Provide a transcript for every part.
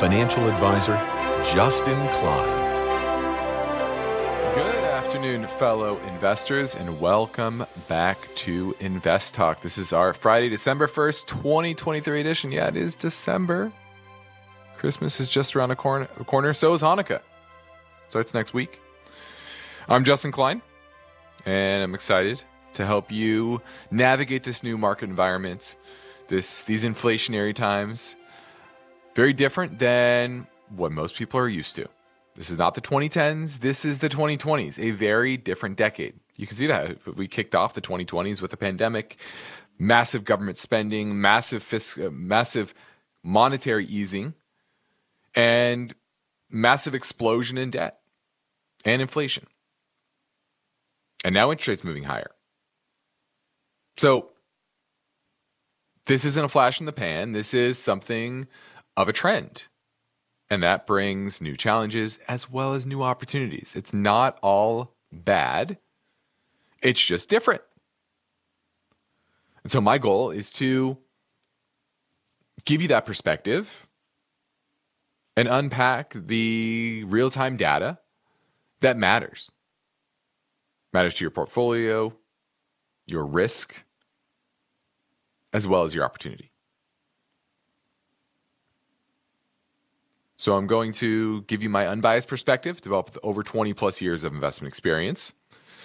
financial advisor, Justin Klein. Good afternoon, fellow investors, and welcome back to Invest Talk. This is our Friday, December 1st, 2023 edition. Yeah, it is December. Christmas is just around the corner, corner. so is Hanukkah. So it's next week. I'm Justin Klein, and I'm excited to help you navigate this new market environment, this these inflationary times, very different than what most people are used to. This is not the 2010s. This is the 2020s, a very different decade. You can see that we kicked off the 2020s with a pandemic, massive government spending, massive fisc- uh, massive monetary easing, and massive explosion in debt and inflation. And now interest rates moving higher. So this isn't a flash in the pan. This is something of a trend. And that brings new challenges as well as new opportunities. It's not all bad, it's just different. And so, my goal is to give you that perspective and unpack the real time data that matters. Matters to your portfolio, your risk, as well as your opportunity. So I'm going to give you my unbiased perspective, developed over 20 plus years of investment experience.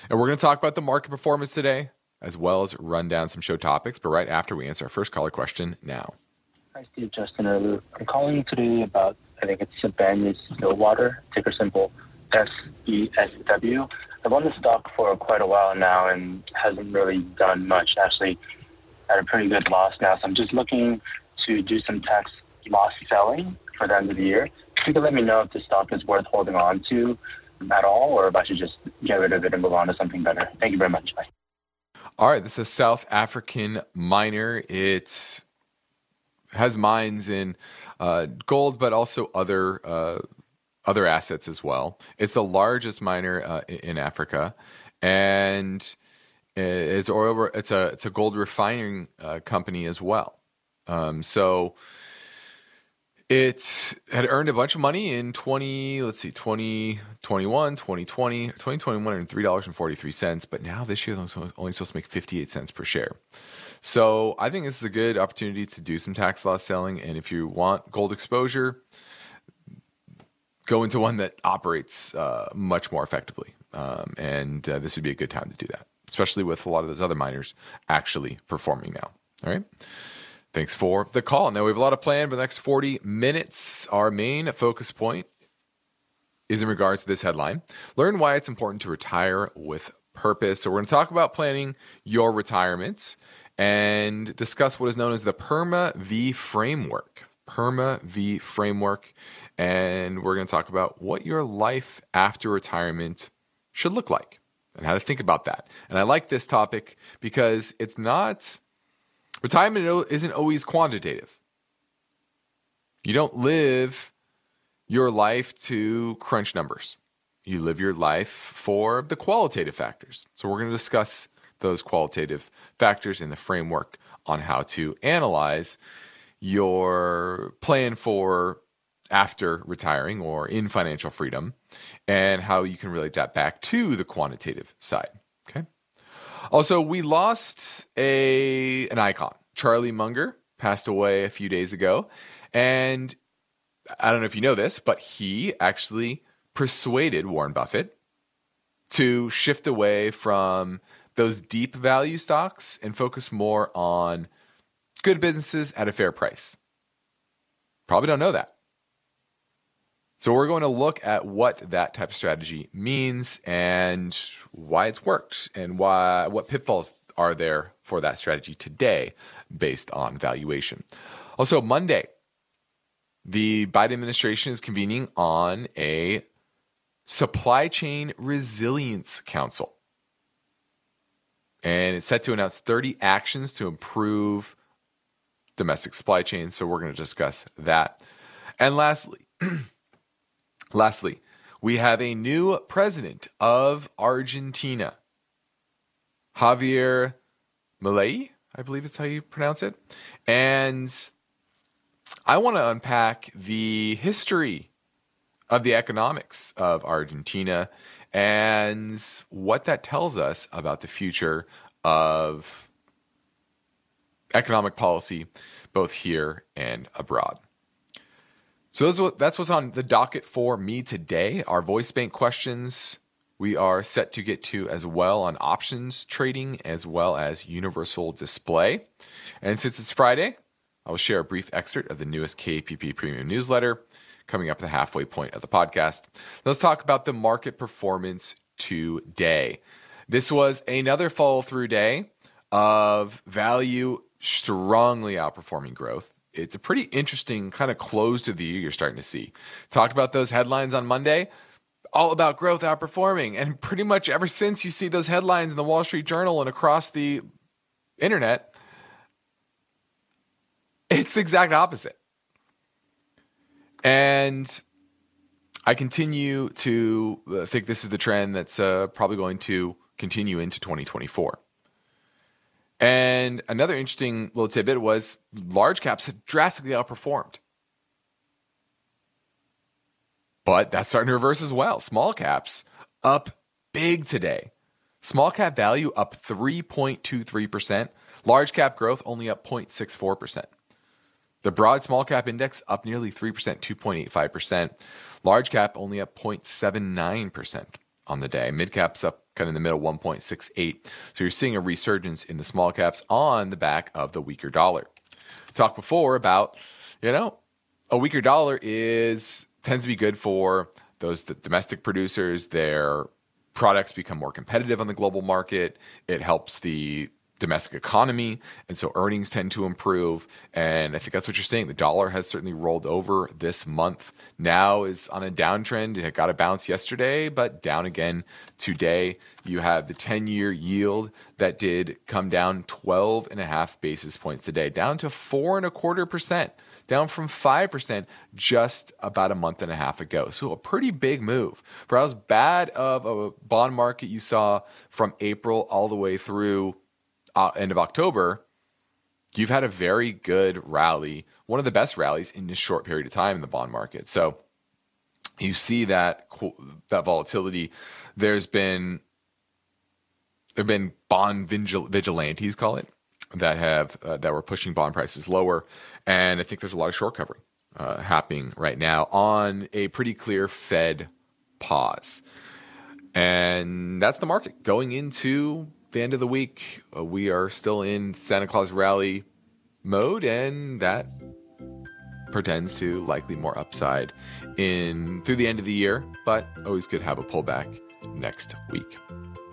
And we're going to talk about the market performance today, as well as run down some show topics, but right after we answer our first caller question now. Hi, Steve, Justin. I'm calling today about, I think it's Sibanye Stillwater, ticker symbol SBSW. I've owned the stock for quite a while now and hasn't really done much. Actually, at a pretty good loss now. So I'm just looking to do some tax loss selling for the end of the year. You let me know if the stock is worth holding on to at all, or if I should just get rid of it and move on to something better. Thank you very much. Bye. All right, this is a South African miner. It has mines in uh, gold, but also other uh, other assets as well. It's the largest miner uh, in Africa, and it's oil. It's a it's a gold refining uh, company as well. Um, so it had earned a bunch of money in 20 let's see 2021 2020 2021 and $3.43 but now this year it's only supposed to make 58 cents per share. So i think this is a good opportunity to do some tax loss selling and if you want gold exposure go into one that operates uh, much more effectively. Um, and uh, this would be a good time to do that especially with a lot of those other miners actually performing now. All right Thanks for the call. Now we have a lot of plan for the next 40 minutes. Our main focus point is in regards to this headline. Learn why it's important to retire with purpose. So we're going to talk about planning your retirement and discuss what is known as the PERMA V framework. PERMA V framework. And we're going to talk about what your life after retirement should look like and how to think about that. And I like this topic because it's not Retirement isn't always quantitative. You don't live your life to crunch numbers. You live your life for the qualitative factors. So, we're going to discuss those qualitative factors in the framework on how to analyze your plan for after retiring or in financial freedom and how you can relate that back to the quantitative side. Okay. Also, we lost a an icon. Charlie Munger passed away a few days ago, and I don't know if you know this, but he actually persuaded Warren Buffett to shift away from those deep value stocks and focus more on good businesses at a fair price. Probably don't know that. So, we're going to look at what that type of strategy means and why it's worked and why what pitfalls are there for that strategy today based on valuation. Also, Monday, the Biden administration is convening on a supply chain resilience council. And it's set to announce 30 actions to improve domestic supply chains. So we're going to discuss that. And lastly, lastly, we have a new president of Argentina, Javier Milei, I believe is how you pronounce it. And I want to unpack the history of the economics of Argentina and what that tells us about the future of economic policy, both here and abroad. So that's what's on the docket for me today. Our voice bank questions we are set to get to as well on options trading as well as universal display. And since it's Friday, I will share a brief excerpt of the newest KPP premium newsletter coming up at the halfway point of the podcast. Let's talk about the market performance today. This was another follow through day of value strongly outperforming growth. It's a pretty interesting kind of close to the year you're starting to see. Talked about those headlines on Monday, all about growth outperforming. And pretty much ever since you see those headlines in the Wall Street Journal and across the internet, it's the exact opposite. And I continue to think this is the trend that's uh, probably going to continue into 2024. And another interesting little tidbit was large caps had drastically outperformed. But that's starting to reverse as well. Small caps up big today. Small cap value up 3.23%. Large cap growth only up 0.64%. The broad small cap index up nearly 3%, 2.85%. Large cap only up 0.79% on the day. Mid caps up kind of in the middle, 1.68. So you're seeing a resurgence in the small caps on the back of the weaker dollar. Talked before about, you know, a weaker dollar is tends to be good for those domestic producers. Their products become more competitive on the global market. It helps the domestic economy. And so earnings tend to improve. And I think that's what you're saying. The dollar has certainly rolled over this month. Now is on a downtrend. It got a bounce yesterday, but down again today. You have the 10 year yield that did come down 12 and a half basis points today, down to four and a quarter percent. Down from 5% just about a month and a half ago. So, a pretty big move. For as bad of a bond market you saw from April all the way through uh, end of October, you've had a very good rally, one of the best rallies in this short period of time in the bond market. So you see that that volatility. There's been there've been bond vigilantes, call it, that have uh, that were pushing bond prices lower, and I think there's a lot of short covering uh, happening right now on a pretty clear Fed pause, and that's the market going into the end of the week, uh, we are still in Santa Claus rally mode, and that pretends to likely more upside in through the end of the year, but always could have a pullback next week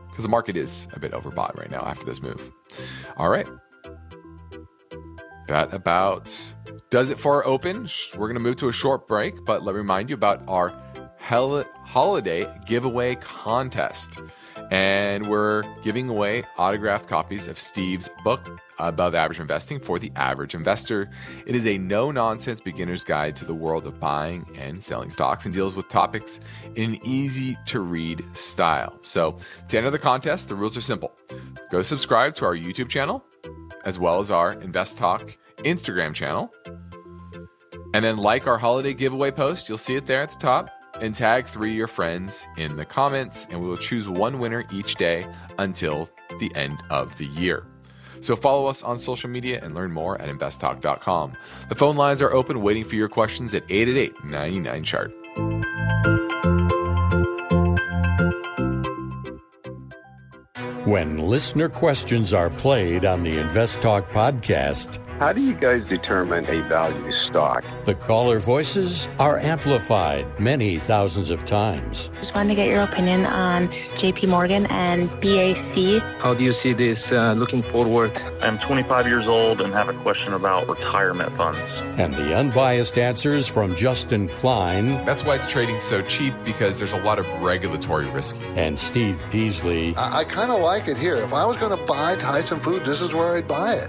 because the market is a bit overbought right now after this move. All right. That about does it for our open. We're going to move to a short break, but let me remind you about our holiday giveaway contest and we're giving away autographed copies of Steve's book, Above Average Investing for the Average Investor. It is a no nonsense beginner's guide to the world of buying and selling stocks and deals with topics in an easy to read style. So, to enter the contest, the rules are simple go subscribe to our YouTube channel, as well as our Invest Talk Instagram channel. And then like our holiday giveaway post. You'll see it there at the top and tag three of your friends in the comments, and we will choose one winner each day until the end of the year. So follow us on social media and learn more at investtalk.com. The phone lines are open, waiting for your questions at 888 99 chart. When listener questions are played on the Invest Talk podcast, how do you guys determine a value stock? The caller voices are amplified many thousands of times. Just wanted to get your opinion on JP Morgan and BAC. How do you see this uh, looking forward? I'm 25 years old and have a question about retirement funds. And the unbiased answers from Justin Klein. That's why it's trading so cheap because there's a lot of regulatory risk. And Steve Peasley. I, I kind of like it here. If I was going to buy Tyson Food, this is where I'd buy it.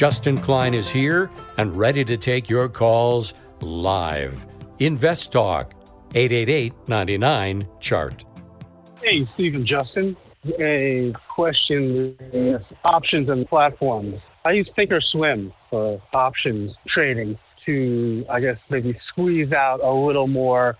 Justin Klein is here and ready to take your calls live. Invest Talk, 888 99 Chart. Hey, Stephen Justin. A question options and platforms. I use Thinkorswim for options trading to, I guess, maybe squeeze out a little more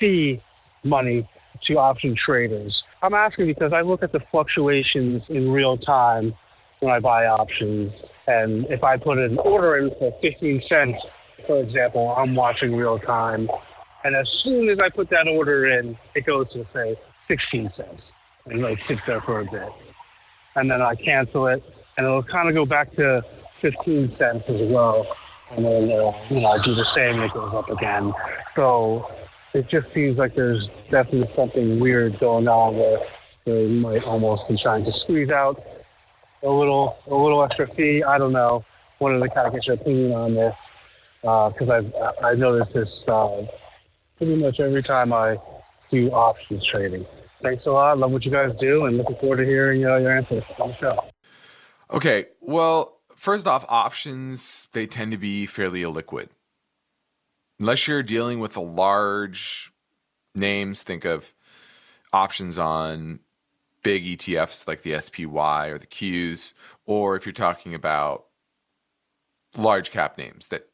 fee money to option traders. I'm asking because I look at the fluctuations in real time when I buy options. And if I put an order in for 15 cents, for example, I'm watching real time. And as soon as I put that order in, it goes to say 16 cents and like sits there for a bit. And then I cancel it and it'll kind of go back to 15 cents as well. And then, uh, you know, I do the same it goes up again. So it just seems like there's definitely something weird going on where they might almost be trying to squeeze out a little a little extra fee. I don't know. Wanted to kind of get your opinion on this because uh, I've I noticed this uh, pretty much every time I do options trading. Thanks a lot. Love what you guys do, and looking forward to hearing uh, your answers on the show. Okay, well, first off, options they tend to be fairly illiquid, unless you're dealing with a large names. Think of options on big ETFs like the SPY or the Qs, or if you're talking about large cap names that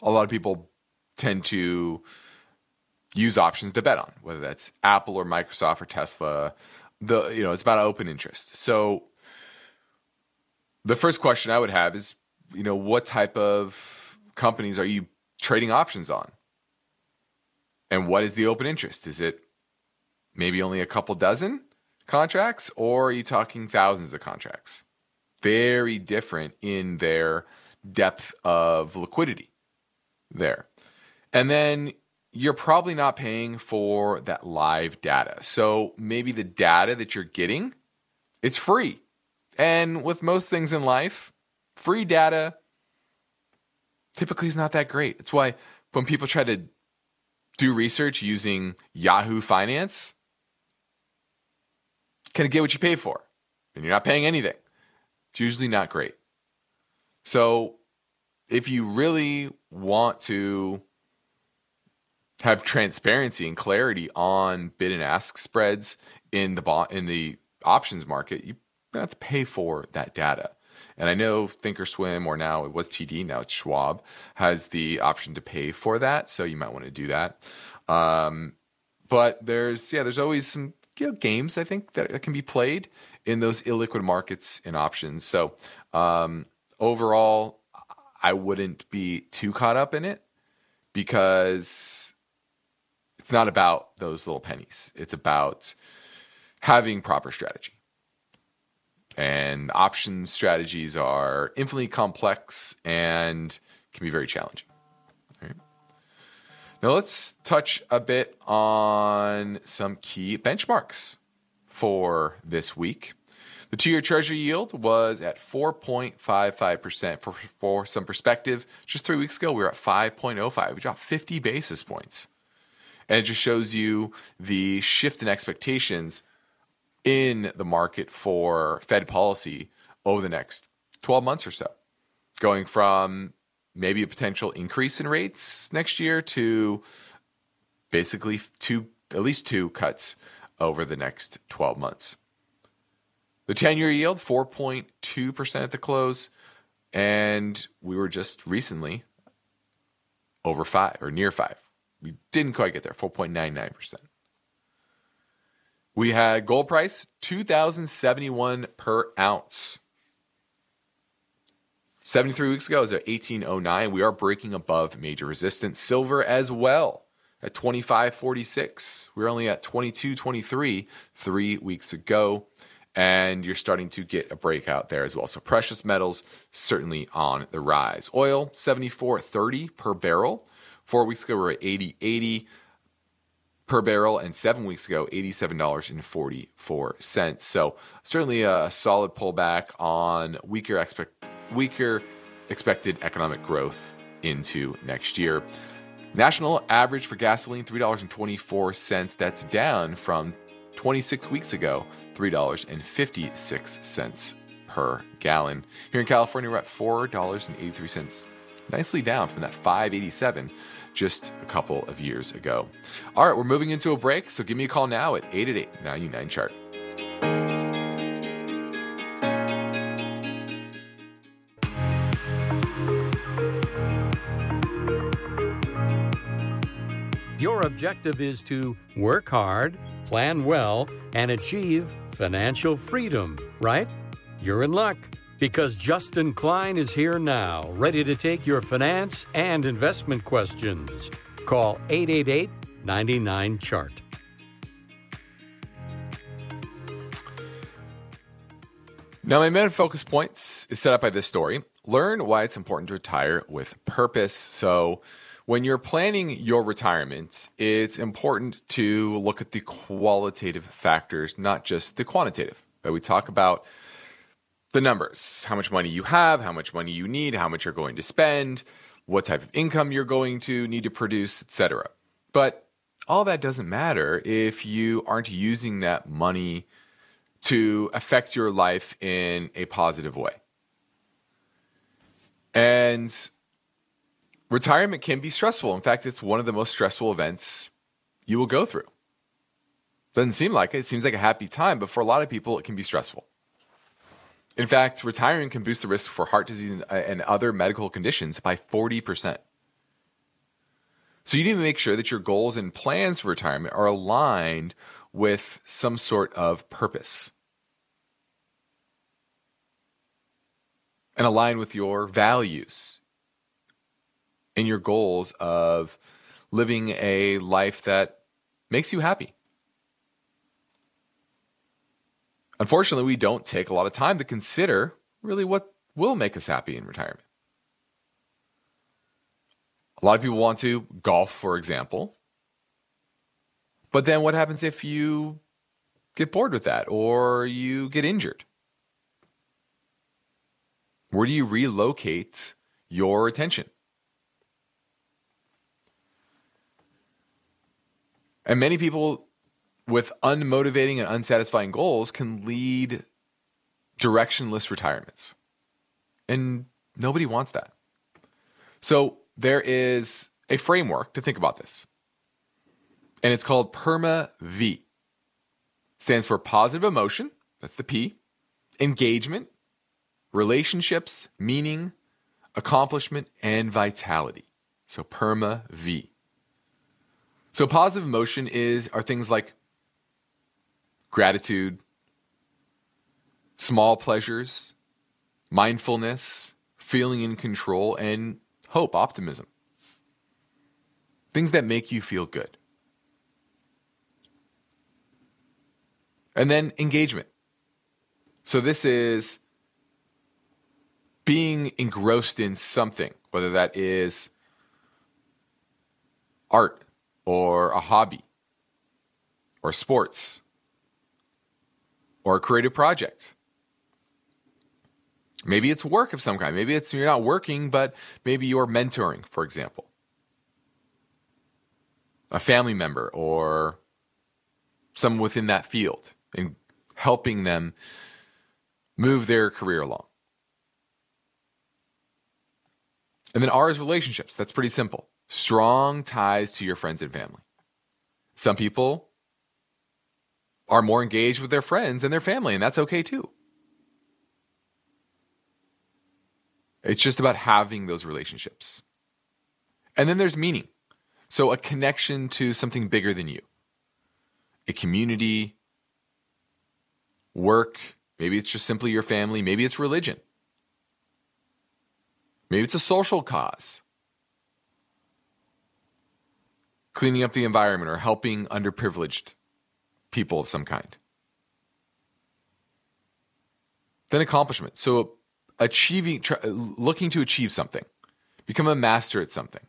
a lot of people tend to use options to bet on, whether that's Apple or Microsoft or Tesla. The you know it's about open interest. So the first question I would have is, you know, what type of companies are you trading options on? And what is the open interest? Is it maybe only a couple dozen? Contracts or are you talking thousands of contracts? Very different in their depth of liquidity there. And then you're probably not paying for that live data. So maybe the data that you're getting, it's free. And with most things in life, free data typically is not that great. It's why when people try to do research using Yahoo Finance, of get what you pay for, and you're not paying anything. It's usually not great. So, if you really want to have transparency and clarity on bid and ask spreads in the in the options market, you have to pay for that data. And I know Thinkorswim, or now it was TD, now it's Schwab, has the option to pay for that. So you might want to do that. Um, but there's yeah, there's always some you know, games I think that, that can be played in those illiquid markets and options. So um, overall, I wouldn't be too caught up in it because it's not about those little pennies. It's about having proper strategy. And option strategies are infinitely complex and can be very challenging. Now let's touch a bit on some key benchmarks for this week. The two year treasury yield was at 4.55%. For, for some perspective, just three weeks ago, we were at 5.05. We dropped 50 basis points. And it just shows you the shift in expectations in the market for Fed policy over the next 12 months or so, going from maybe a potential increase in rates next year to basically two, at least two cuts over the next 12 months. The 10 year yield, 4.2% at the close. And we were just recently over five or near five. We didn't quite get there, 4.99%. We had gold price 2071 per ounce. 73 weeks ago was at 1809. We are breaking above major resistance. Silver as well at 2546. We were only at 2223 3 weeks ago and you're starting to get a breakout there as well. So precious metals certainly on the rise. Oil 74.30 per barrel. 4 weeks ago we were at 80.80 per barrel, and seven weeks ago, $87.44. So certainly a solid pullback on weaker expect weaker expected economic growth into next year. National average for gasoline $3.24. That's down from 26 weeks ago, $3.56 per gallon. Here in California, we're at $4.83, nicely down from that 587 just a couple of years ago. All right, we're moving into a break, so give me a call now at 888 99 chart. Objective is to work hard, plan well, and achieve financial freedom, right? You're in luck because Justin Klein is here now, ready to take your finance and investment questions. Call 888 99 Chart. Now, my main focus points is set up by this story. Learn why it's important to retire with purpose. So, when you're planning your retirement, it's important to look at the qualitative factors, not just the quantitative. Right? We talk about the numbers how much money you have, how much money you need, how much you're going to spend, what type of income you're going to need to produce, etc. But all that doesn't matter if you aren't using that money to affect your life in a positive way. And retirement can be stressful. In fact, it's one of the most stressful events you will go through. Doesn't seem like it. It seems like a happy time, but for a lot of people, it can be stressful. In fact, retiring can boost the risk for heart disease and, uh, and other medical conditions by 40%. So you need to make sure that your goals and plans for retirement are aligned with some sort of purpose and aligned with your values and your goals of living a life that makes you happy. Unfortunately, we don't take a lot of time to consider really what will make us happy in retirement. A lot of people want to golf, for example. But then what happens if you get bored with that or you get injured? Where do you relocate your attention? And many people with unmotivating and unsatisfying goals can lead directionless retirements. And nobody wants that. So there is a framework to think about this. And it's called PERMA V. Stands for positive emotion, that's the P, engagement, relationships, meaning, accomplishment, and vitality. So PERMA V. So positive emotion is are things like gratitude, small pleasures, mindfulness, feeling in control, and hope, optimism. Things that make you feel good. And then engagement. So this is being engrossed in something, whether that is art or a hobby or sports or a creative project. Maybe it's work of some kind. Maybe it's you're not working, but maybe you're mentoring, for example. A family member or someone within that field and helping them move their career along. And then R is relationships. That's pretty simple. Strong ties to your friends and family. Some people are more engaged with their friends and their family, and that's okay too. It's just about having those relationships. And then there's meaning. So, a connection to something bigger than you, a community, work, maybe it's just simply your family, maybe it's religion. Maybe it's a social cause. Cleaning up the environment or helping underprivileged people of some kind. Then accomplishment. So achieving, try, looking to achieve something, become a master at something.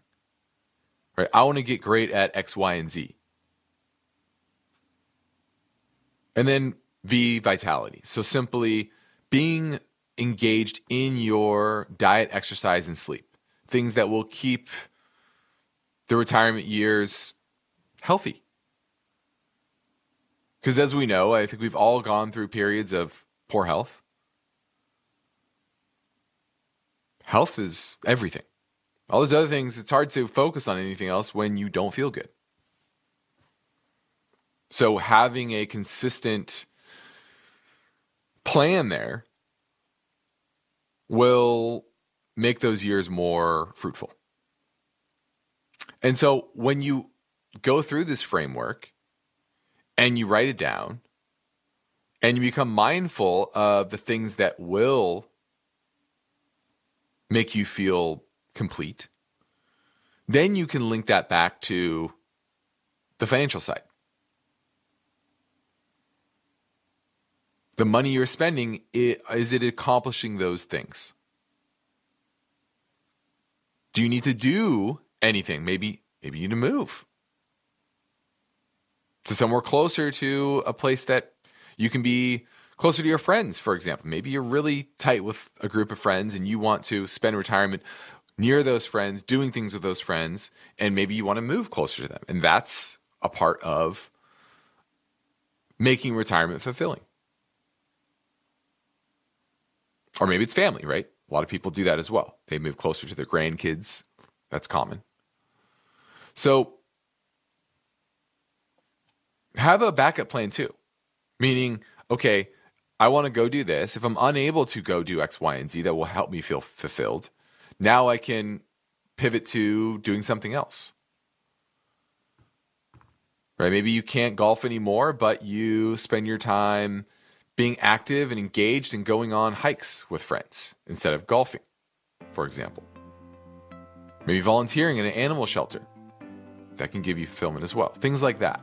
Right? I want to get great at X, Y, and Z. And then V, vitality. So simply being engaged in your diet, exercise, and sleep. Things that will keep the retirement years healthy. Because as we know, I think we've all gone through periods of poor health. Health is everything. All those other things, it's hard to focus on anything else when you don't feel good. So having a consistent plan there will make those years more fruitful. And so when you go through this framework and you write it down and you become mindful of the things that will make you feel complete, then you can link that back to the financial side. The money you're spending, is it accomplishing those things? Do you need to do anything? Maybe maybe you need to move to somewhere closer to a place that you can be closer to your friends, for example. Maybe you're really tight with a group of friends and you want to spend retirement near those friends, doing things with those friends, and maybe you want to move closer to them. And that's a part of making retirement fulfilling. Or maybe it's family, right? A lot of people do that as well. They move closer to their grandkids. That's common. So have a backup plan too, meaning, okay, I want to go do this. If I'm unable to go do X, Y, and Z, that will help me feel fulfilled. Now I can pivot to doing something else. Right? Maybe you can't golf anymore, but you spend your time being active and engaged and going on hikes with friends instead of golfing, for example. Maybe volunteering in an animal shelter. That can give you fulfillment as well. Things like that.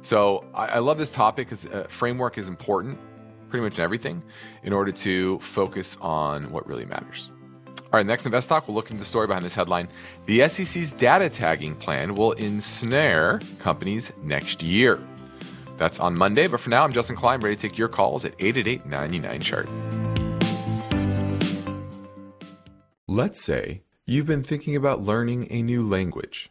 So I, I love this topic because uh, framework is important pretty much in everything in order to focus on what really matters. All right, next Invest Talk, we'll look into the story behind this headline. The SEC's data tagging plan will ensnare companies next year. That's on Monday, but for now, I'm Justin Klein, ready to take your calls at 888 99 chart. Let's say you've been thinking about learning a new language.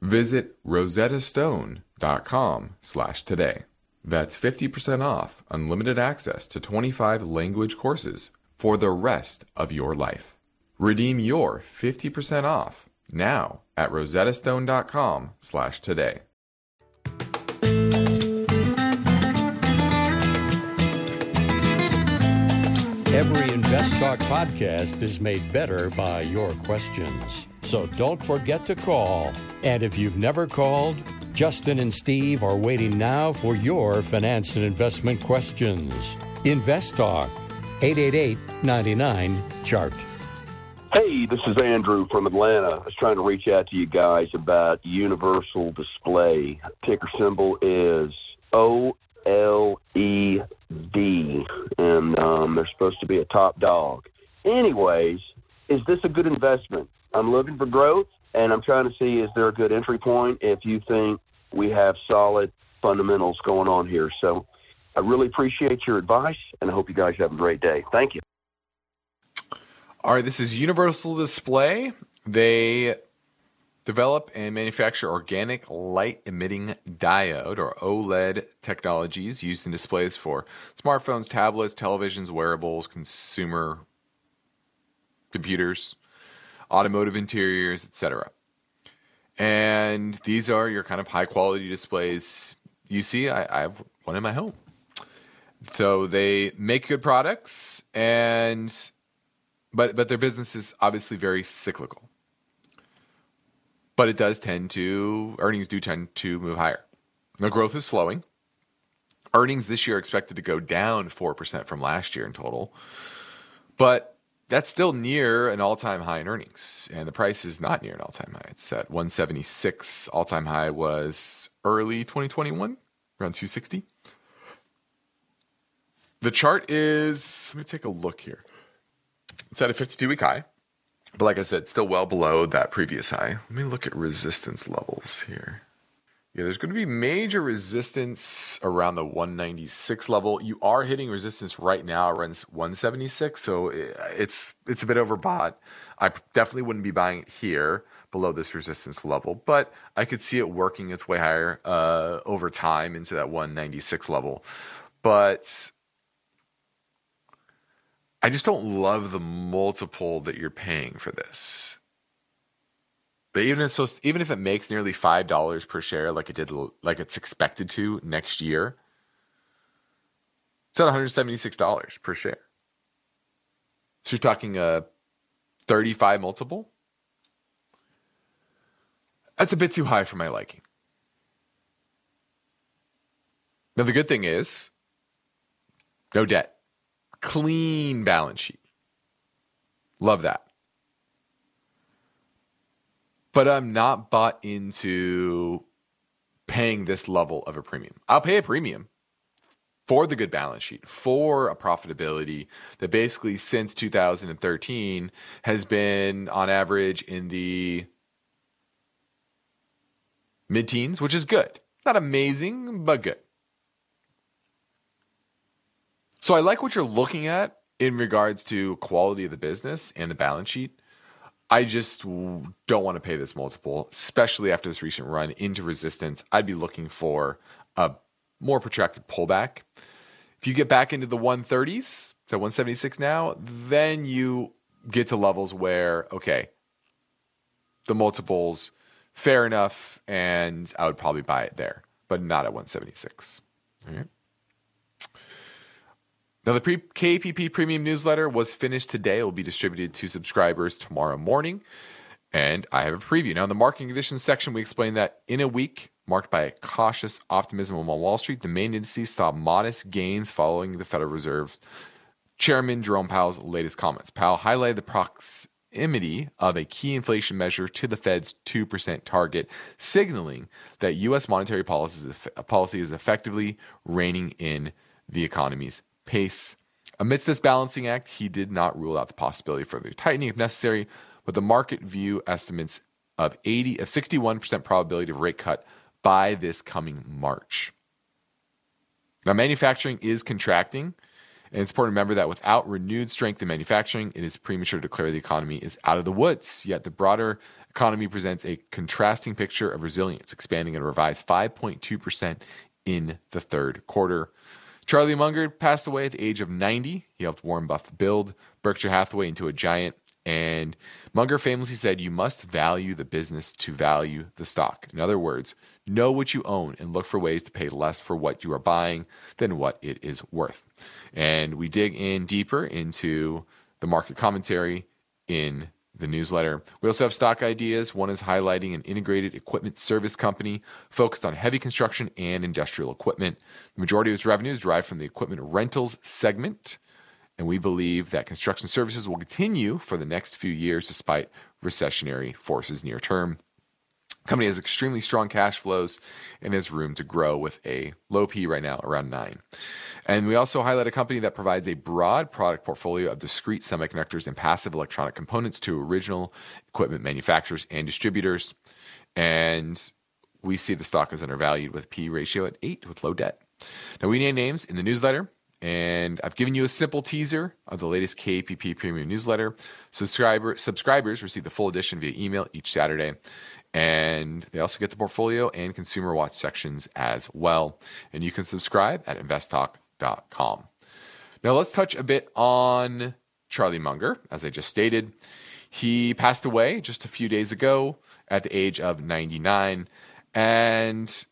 Visit rosettastone.com slash today. That's 50% off unlimited access to 25 language courses for the rest of your life. Redeem your 50% off now at rosettastone.com slash today. Every Invest Talk podcast is made better by your questions. So don't forget to call. And if you've never called, Justin and Steve are waiting now for your finance and investment questions. Invest Talk, 888 99 Chart. Hey, this is Andrew from Atlanta. I was trying to reach out to you guys about Universal Display. Ticker symbol is O L E D, and um, they're supposed to be a top dog. Anyways, is this a good investment? I'm looking for growth, and I'm trying to see is there a good entry point if you think we have solid fundamentals going on here. So I really appreciate your advice, and I hope you guys have a great day. Thank you. All right, this is Universal Display. They develop and manufacture organic light emitting diode or OLED technologies used in displays for smartphones, tablets, televisions, wearables, consumer computers, automotive interiors, etc. And these are your kind of high quality displays you see. I, I have one in my home. So they make good products and but but their business is obviously very cyclical. But it does tend to earnings do tend to move higher. The growth is slowing. Earnings this year are expected to go down 4% from last year in total. But that's still near an all-time high in earnings and the price is not near an all-time high. It's at 176 all-time high was early 2021 around 260 the chart is let me take a look here. It's at a 52 week high but like i said still well below that previous high. Let me look at resistance levels here yeah, there's going to be major resistance around the 196 level. You are hitting resistance right now around 176, so it's it's a bit overbought. I definitely wouldn't be buying it here below this resistance level, but I could see it working its way higher uh, over time into that 196 level. But I just don't love the multiple that you're paying for this. But even if even if it makes nearly five dollars per share, like it did, like it's expected to next year, it's at one hundred seventy six dollars per share. So you're talking a thirty five multiple. That's a bit too high for my liking. Now the good thing is, no debt, clean balance sheet. Love that but I'm not bought into paying this level of a premium. I'll pay a premium for the good balance sheet, for a profitability that basically since 2013 has been on average in the mid teens, which is good. Not amazing, but good. So I like what you're looking at in regards to quality of the business and the balance sheet. I just don't want to pay this multiple, especially after this recent run into resistance. I'd be looking for a more protracted pullback. If you get back into the 130s, so 176 now, then you get to levels where, okay, the multiples, fair enough, and I would probably buy it there, but not at 176. All right. Now, the pre- KPP Premium newsletter was finished today. It will be distributed to subscribers tomorrow morning. And I have a preview. Now, in the market conditions section, we explain that in a week marked by cautious optimism on Wall Street, the main indices saw modest gains following the Federal Reserve Chairman Jerome Powell's latest comments. Powell highlighted the proximity of a key inflation measure to the Fed's 2% target, signaling that U.S. monetary policy is effectively reining in the economy's pace. Amidst this balancing act, he did not rule out the possibility of further tightening if necessary, but the market view estimates of 80 of 61% probability of rate cut by this coming March. Now, manufacturing is contracting, and it's important to remember that without renewed strength in manufacturing, it is premature to declare the economy is out of the woods. Yet the broader economy presents a contrasting picture of resilience, expanding at a revised 5.2% in the third quarter. Charlie Munger passed away at the age of 90. He helped Warren Buffett build Berkshire Hathaway into a giant And Munger famously said, You must value the business to value the stock. In other words, know what you own and look for ways to pay less for what you are buying than what it is worth. And we dig in deeper into the market commentary in the newsletter. We also have stock ideas. One is highlighting an integrated equipment service company focused on heavy construction and industrial equipment. The majority of its revenue is derived from the equipment rentals segment. And we believe that construction services will continue for the next few years despite recessionary forces near term. Company has extremely strong cash flows and has room to grow with a low P right now around nine. And we also highlight a company that provides a broad product portfolio of discrete semiconductors and passive electronic components to original equipment manufacturers and distributors. And we see the stock as undervalued with P ratio at eight with low debt. Now, we name names in the newsletter. And I've given you a simple teaser of the latest KPP premium newsletter. Subscriber, subscribers receive the full edition via email each Saturday. And they also get the portfolio and consumer watch sections as well. And you can subscribe at investtalk.com. Now, let's touch a bit on Charlie Munger. As I just stated, he passed away just a few days ago at the age of 99. And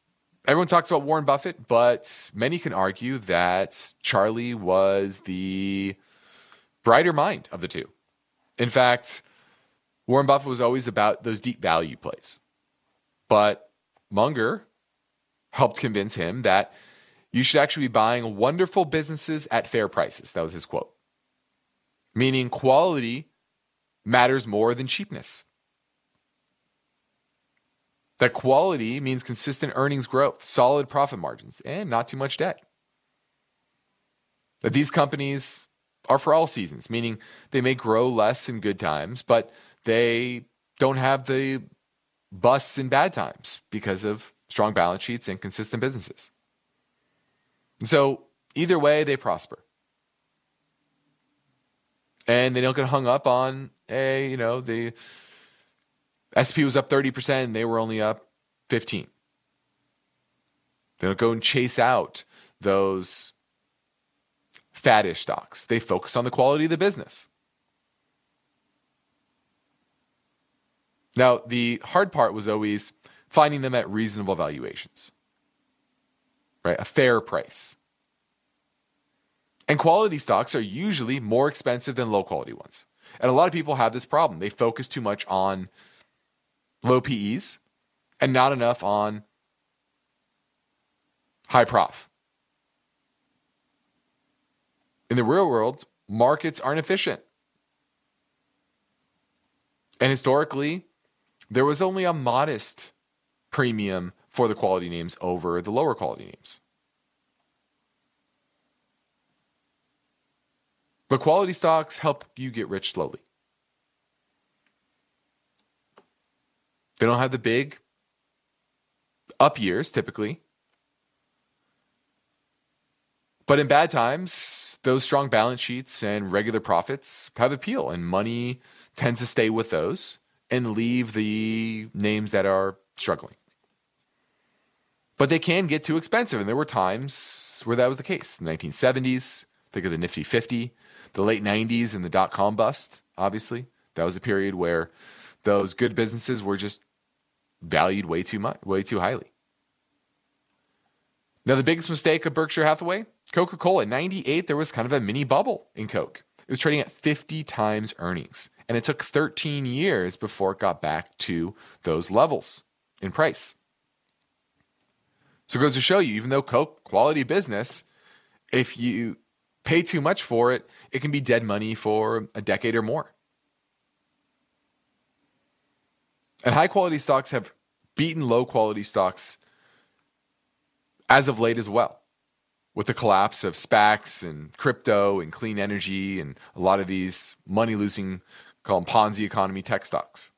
everyone talks about Warren Buffett, but many can argue that Charlie was the brighter mind of the two. In fact, Warren Buffett was always about those deep value plays. But Munger helped convince him that you should actually be buying wonderful businesses at fair prices. That was his quote. Meaning quality matters more than cheapness. That quality means consistent earnings growth, solid profit margins, and not too much debt. That these companies are for all seasons, meaning they may grow less in good times, but they don't have the busts in bad times because of strong balance sheets and consistent businesses. so either way, they prosper. And they don't get hung up on a, you know, the S&P was up 30% and they were only up 15. They don't go and chase out those faddish stocks. They focus on the quality of the business. Now, the hard part was always finding them at reasonable valuations, right? A fair price. And quality stocks are usually more expensive than low quality ones. And a lot of people have this problem. They focus too much on low PEs and not enough on high prof. In the real world, markets aren't efficient. And historically, there was only a modest premium for the quality names over the lower quality names. But quality stocks help you get rich slowly. They don't have the big up years typically. But in bad times, those strong balance sheets and regular profits have appeal, and money tends to stay with those and leave the names that are struggling. But they can get too expensive, and there were times where that was the case. The 1970s, think of the Nifty 50, the late 90s and the dot com bust, obviously. That was a period where those good businesses were just valued way too much, way too highly. Now, the biggest mistake of Berkshire Hathaway, Coca Cola. In 98, there was kind of a mini bubble in Coke. It was trading at 50 times earnings. And it took 13 years before it got back to those levels in price. So it goes to show you, even though Coke, quality business, if you pay too much for it, it can be dead money for a decade or more. And high quality stocks have beaten low quality stocks as of late as well with the collapse of SPACs and crypto and clean energy and a lot of these money losing call them Ponzi economy tech stocks.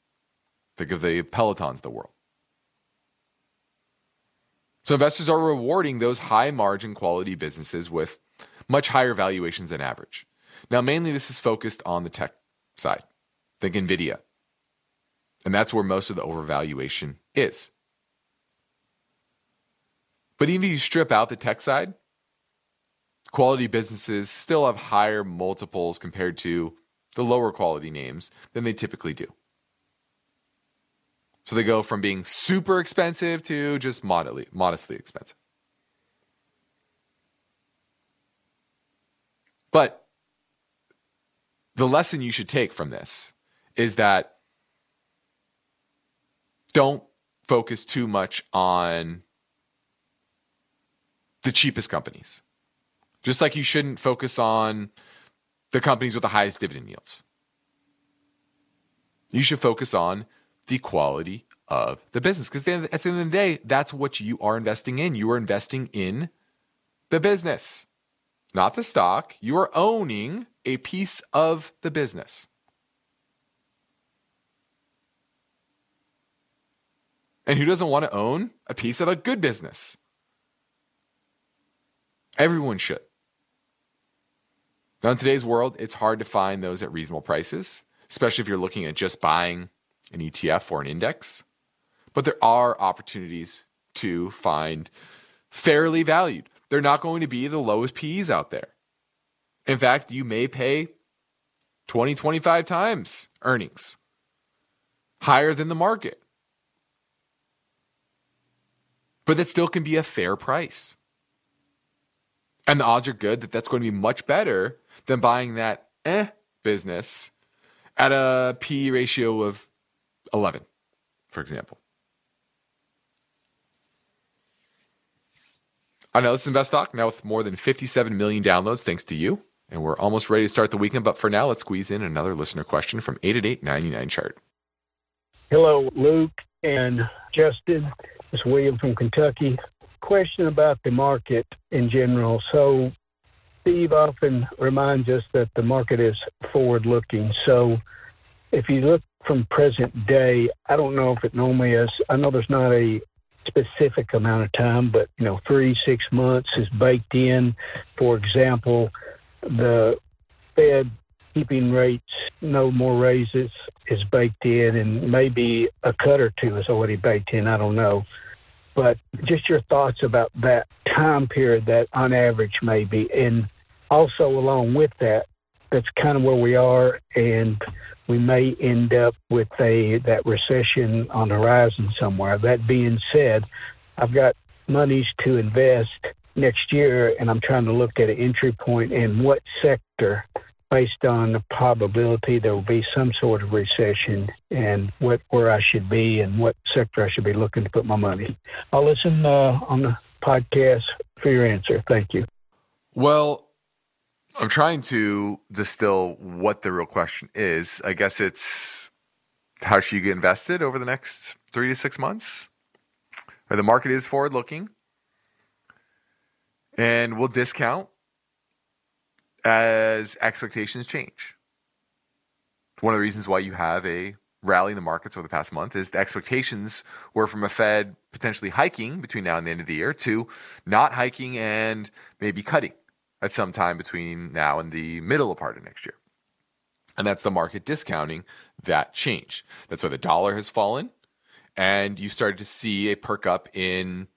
Think of the Pelotons of the world. So investors are rewarding those high margin quality businesses with much higher valuations than average. Now, mainly this is focused on the tech side. Think NVIDIA. And that's where most of the overvaluation is. But even if you strip out the tech side, quality businesses still have higher multiples compared to the lower quality names, than they typically do. So they go from being super expensive to just modestly, modestly expensive. But the lesson you should take from this is that don't focus too much on the cheapest companies. Just like you shouldn't focus on the companies with the highest dividend yields. You should focus on the quality of the business because at the end of the day, that's what you are investing in. You are investing in the business, not the stock. You are owning a piece of the business. And who doesn't want to own a piece of a good business? Everyone should. Now, in today's world, it's hard to find those at reasonable prices, especially if you're looking at just buying an ETF or an index. But there are opportunities to find fairly valued. They're not going to be the lowest PEs out there. In fact, you may pay 20, 25 times earnings, higher than the market but that still can be a fair price. And the odds are good that that's going to be much better than buying that eh business at a P ratio of 11, for example. I know this is Invest Talk now with more than 57 million downloads, thanks to you. And we're almost ready to start the weekend. But for now, let's squeeze in another listener question from 888 99 chart. Hello, Luke and Justin. It's William from Kentucky. Question about the market in general. So, Steve often reminds us that the market is forward looking. So, if you look from present day, I don't know if it normally is, I know there's not a specific amount of time, but, you know, three, six months is baked in. For example, the Fed keeping rates no more raises is baked in, and maybe a cut or two is already baked in. I don't know. But just your thoughts about that time period that on average maybe, and also along with that, that's kind of where we are, and we may end up with a that recession on the horizon somewhere. That being said, I've got monies to invest next year, and I'm trying to look at an entry point in what sector based on the probability there will be some sort of recession and what where I should be and what sector I should be looking to put my money. I'll listen uh, on the podcast for your answer. Thank you. Well, I'm trying to distill what the real question is. I guess it's how should you get invested over the next three to six months? Or the market is forward looking. And we'll discount as expectations change. One of the reasons why you have a rally in the markets over the past month is the expectations were from a Fed potentially hiking between now and the end of the year to not hiking and maybe cutting at some time between now and the middle of part of next year. And that's the market discounting that change. That's why the dollar has fallen. And you started to see a perk up in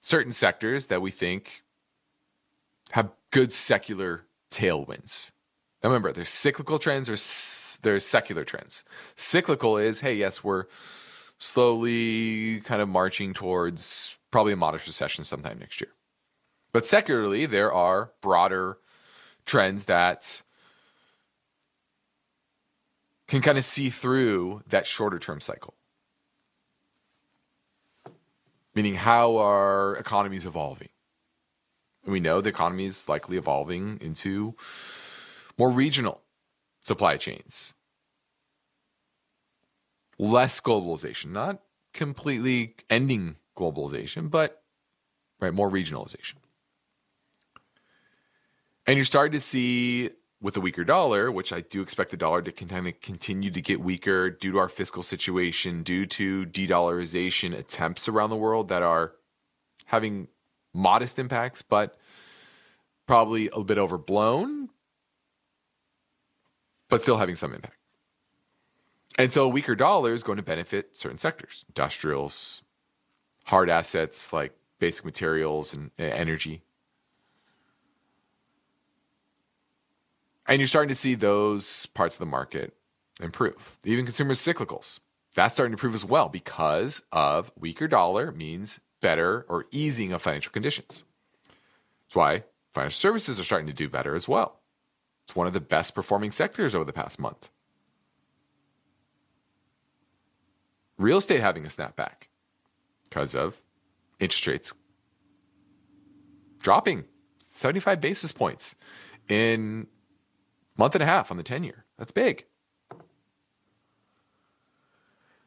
certain sectors that we think have good secular tailwinds. Now remember, there's cyclical trends, there's there's secular trends. Cyclical is, hey, yes, we're slowly kind of marching towards probably a modest recession sometime next year. But secularly, there are broader trends that can kind of see through that shorter term cycle. Meaning, how are economies evolving? We know the economy is likely evolving into more regional supply chains, less globalization, not completely ending globalization, but right, more regionalization. And you're starting to see with the weaker dollar, which I do expect the dollar to continue to get weaker due to our fiscal situation, due to de dollarization attempts around the world that are having modest impacts, but probably a bit overblown, but still having some impact. And so a weaker dollar is going to benefit certain sectors, industrials, hard assets like basic materials and eh, energy. And you're starting to see those parts of the market improve. Even consumer cyclicals, that's starting to improve as well because of weaker dollar means better or easing of financial conditions. That's why financial services are starting to do better as well. It's one of the best performing sectors over the past month. Real estate having a snapback because of interest rates dropping 75 basis points in month and a half on the 10 year. That's big.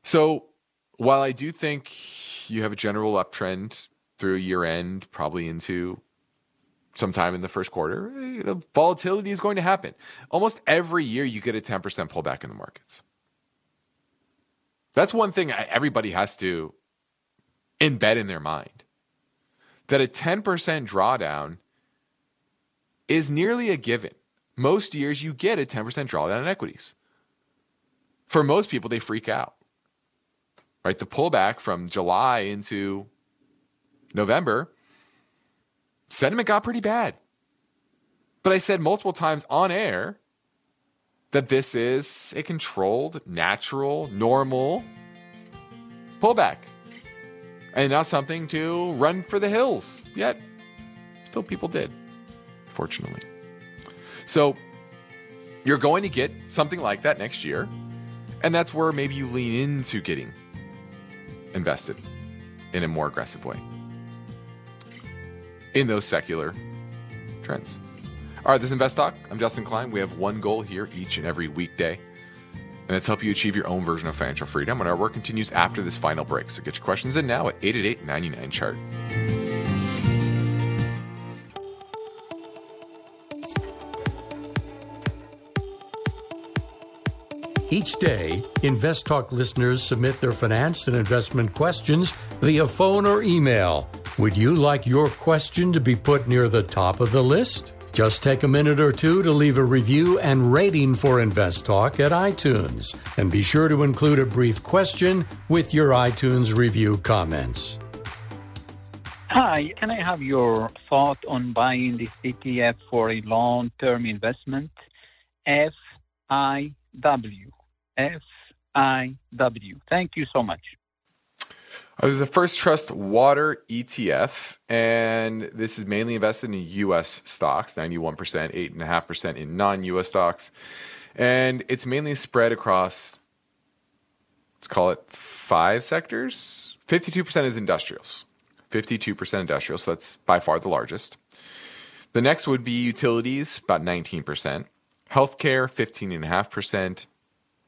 So while I do think you have a general uptrend through year end, probably into sometime in the first quarter, eh, the volatility is going to happen. Almost every year, you get a 10% pullback in the markets. That's one thing everybody has to embed in their mind that a 10% drawdown is nearly a given. Most years, you get a 10% drawdown in equities. For most people, they freak out. Right? The pullback from July into November, sentiment got pretty bad. But I said multiple times on air that this is a controlled, natural, normal pullback and not something to run for the hills. Yet, still people did, fortunately. So, you're going to get something like that next year. And that's where maybe you lean into getting invested in a more aggressive way in those secular trends. All right, this is Invest Talk. I'm Justin Klein. We have one goal here each and every weekday, and it's help you achieve your own version of financial freedom. And our work continues after this final break. So get your questions in now at 888 99 chart. Each day, Invest Talk listeners submit their finance and investment questions via phone or email. Would you like your question to be put near the top of the list? Just take a minute or two to leave a review and rating for Invest Talk at iTunes. And be sure to include a brief question with your iTunes review comments. Hi, can I have your thought on buying this ETF for a long term investment? FIW. FIW. Thank you so much. Uh, this is a First Trust Water ETF, and this is mainly invested in U.S. stocks, 91%, 8.5% in non U.S. stocks. And it's mainly spread across, let's call it five sectors. 52% is industrials. 52% industrial, so that's by far the largest. The next would be utilities, about 19%. Healthcare, 15.5%.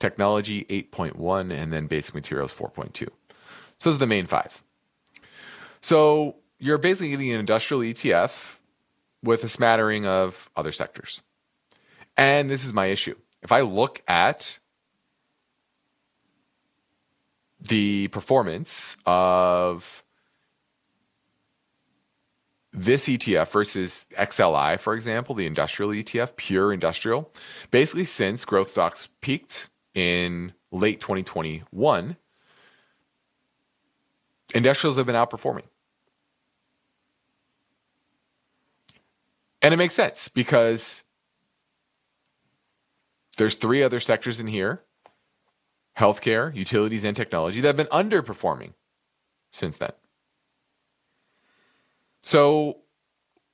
Technology, 8.1, and then basic materials, 4.2. So those are the main five. So you're basically getting an industrial ETF with a smattering of other sectors. And this is my issue. If I look at the performance of this ETF versus XLI, for example, the industrial ETF, pure industrial, basically since growth stocks peaked in late 2021, industrials have been outperforming. And it makes sense because there's three other sectors in here healthcare, utilities, and technology that have been underperforming since then. So,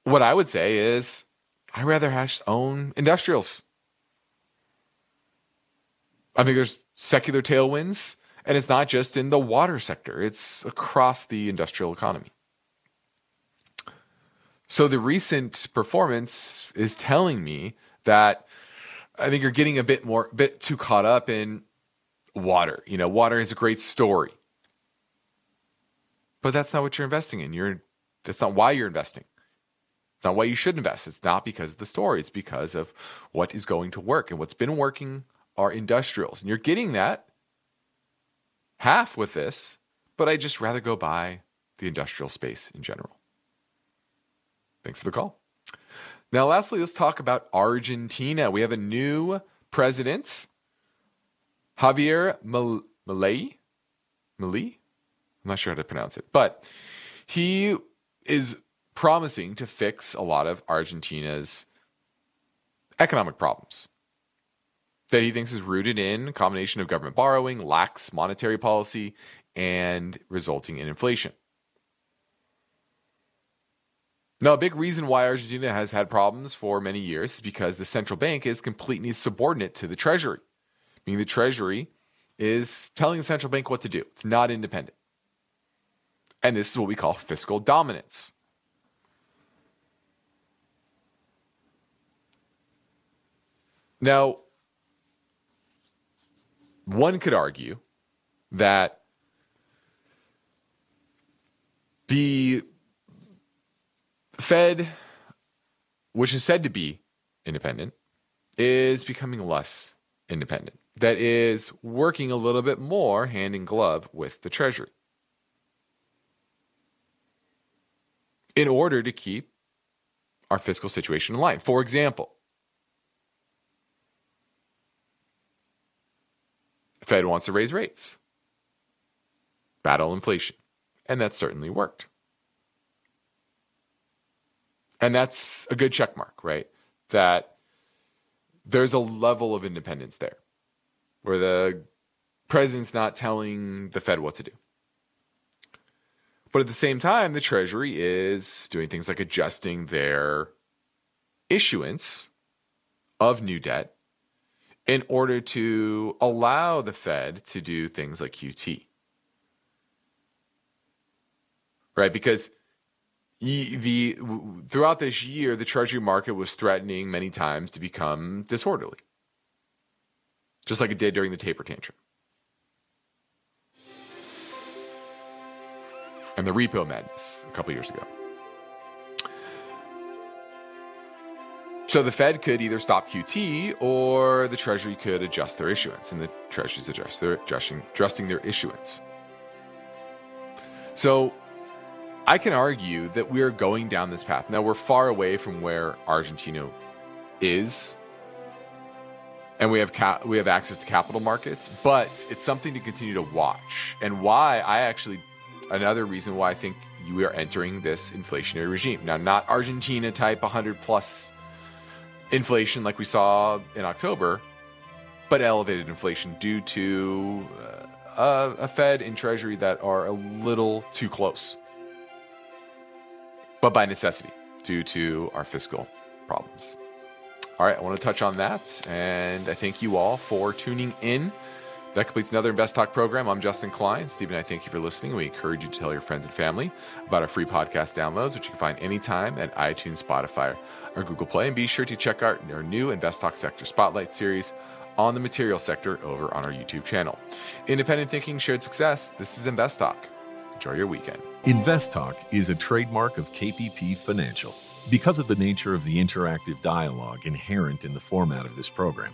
what I would say is I rather hash own industrials. I think there's secular tailwinds, and it's not just in the water sector, it's across the industrial economy. So the recent performance is telling me that I think you're getting a bit more bit too caught up in water. You know, water is a great story. But that's not what you're investing in. You're that's not why you're investing. It's not why you should invest. It's not because of the story. It's because of what is going to work. And what's been working are industrials. And you're getting that half with this, but I'd just rather go buy the industrial space in general. Thanks for the call. Now, lastly, let's talk about Argentina. We have a new president, Javier Milei. Milei? I'm not sure how to pronounce it, but he is promising to fix a lot of Argentina's economic problems that he thinks is rooted in a combination of government borrowing, lax monetary policy, and resulting in inflation. Now, a big reason why Argentina has had problems for many years is because the central bank is completely subordinate to the treasury, meaning the treasury is telling the central bank what to do. It's not independent. And this is what we call fiscal dominance. Now, one could argue that the Fed, which is said to be independent, is becoming less independent. That is working a little bit more hand in glove with the Treasury in order to keep our fiscal situation in line. For example, Fed wants to raise rates, battle inflation. And that certainly worked. And that's a good check mark, right? That there's a level of independence there where the president's not telling the Fed what to do. But at the same time, the Treasury is doing things like adjusting their issuance of new debt in order to allow the Fed to do things like QT. Right? Because the throughout this year, the treasury market was threatening many times to become disorderly, just like it did during the taper tantrum. And the repo madness a couple years ago. So the Fed could either stop QT or the Treasury could adjust their issuance, and the Treasury's adjust their, adjusting, adjusting their issuance. So I can argue that we are going down this path. Now we're far away from where Argentina is, and we have ca- we have access to capital markets, but it's something to continue to watch. And why I actually another reason why I think we are entering this inflationary regime. Now, not Argentina type 100 plus inflation like we saw in October, but elevated inflation due to uh, a Fed and Treasury that are a little too close, but by necessity due to our fiscal problems. All right, I want to touch on that, and I thank you all for tuning in. That completes another Invest Talk program. I'm Justin Klein. Steve and I thank you for listening. We encourage you to tell your friends and family about our free podcast downloads, which you can find anytime at iTunes, Spotify, or Google Play. And be sure to check out our new Invest Talk Sector Spotlight series on the material sector over on our YouTube channel. Independent thinking, shared success. This is Invest Talk. Enjoy your weekend. Invest Talk is a trademark of KPP Financial. Because of the nature of the interactive dialogue inherent in the format of this program,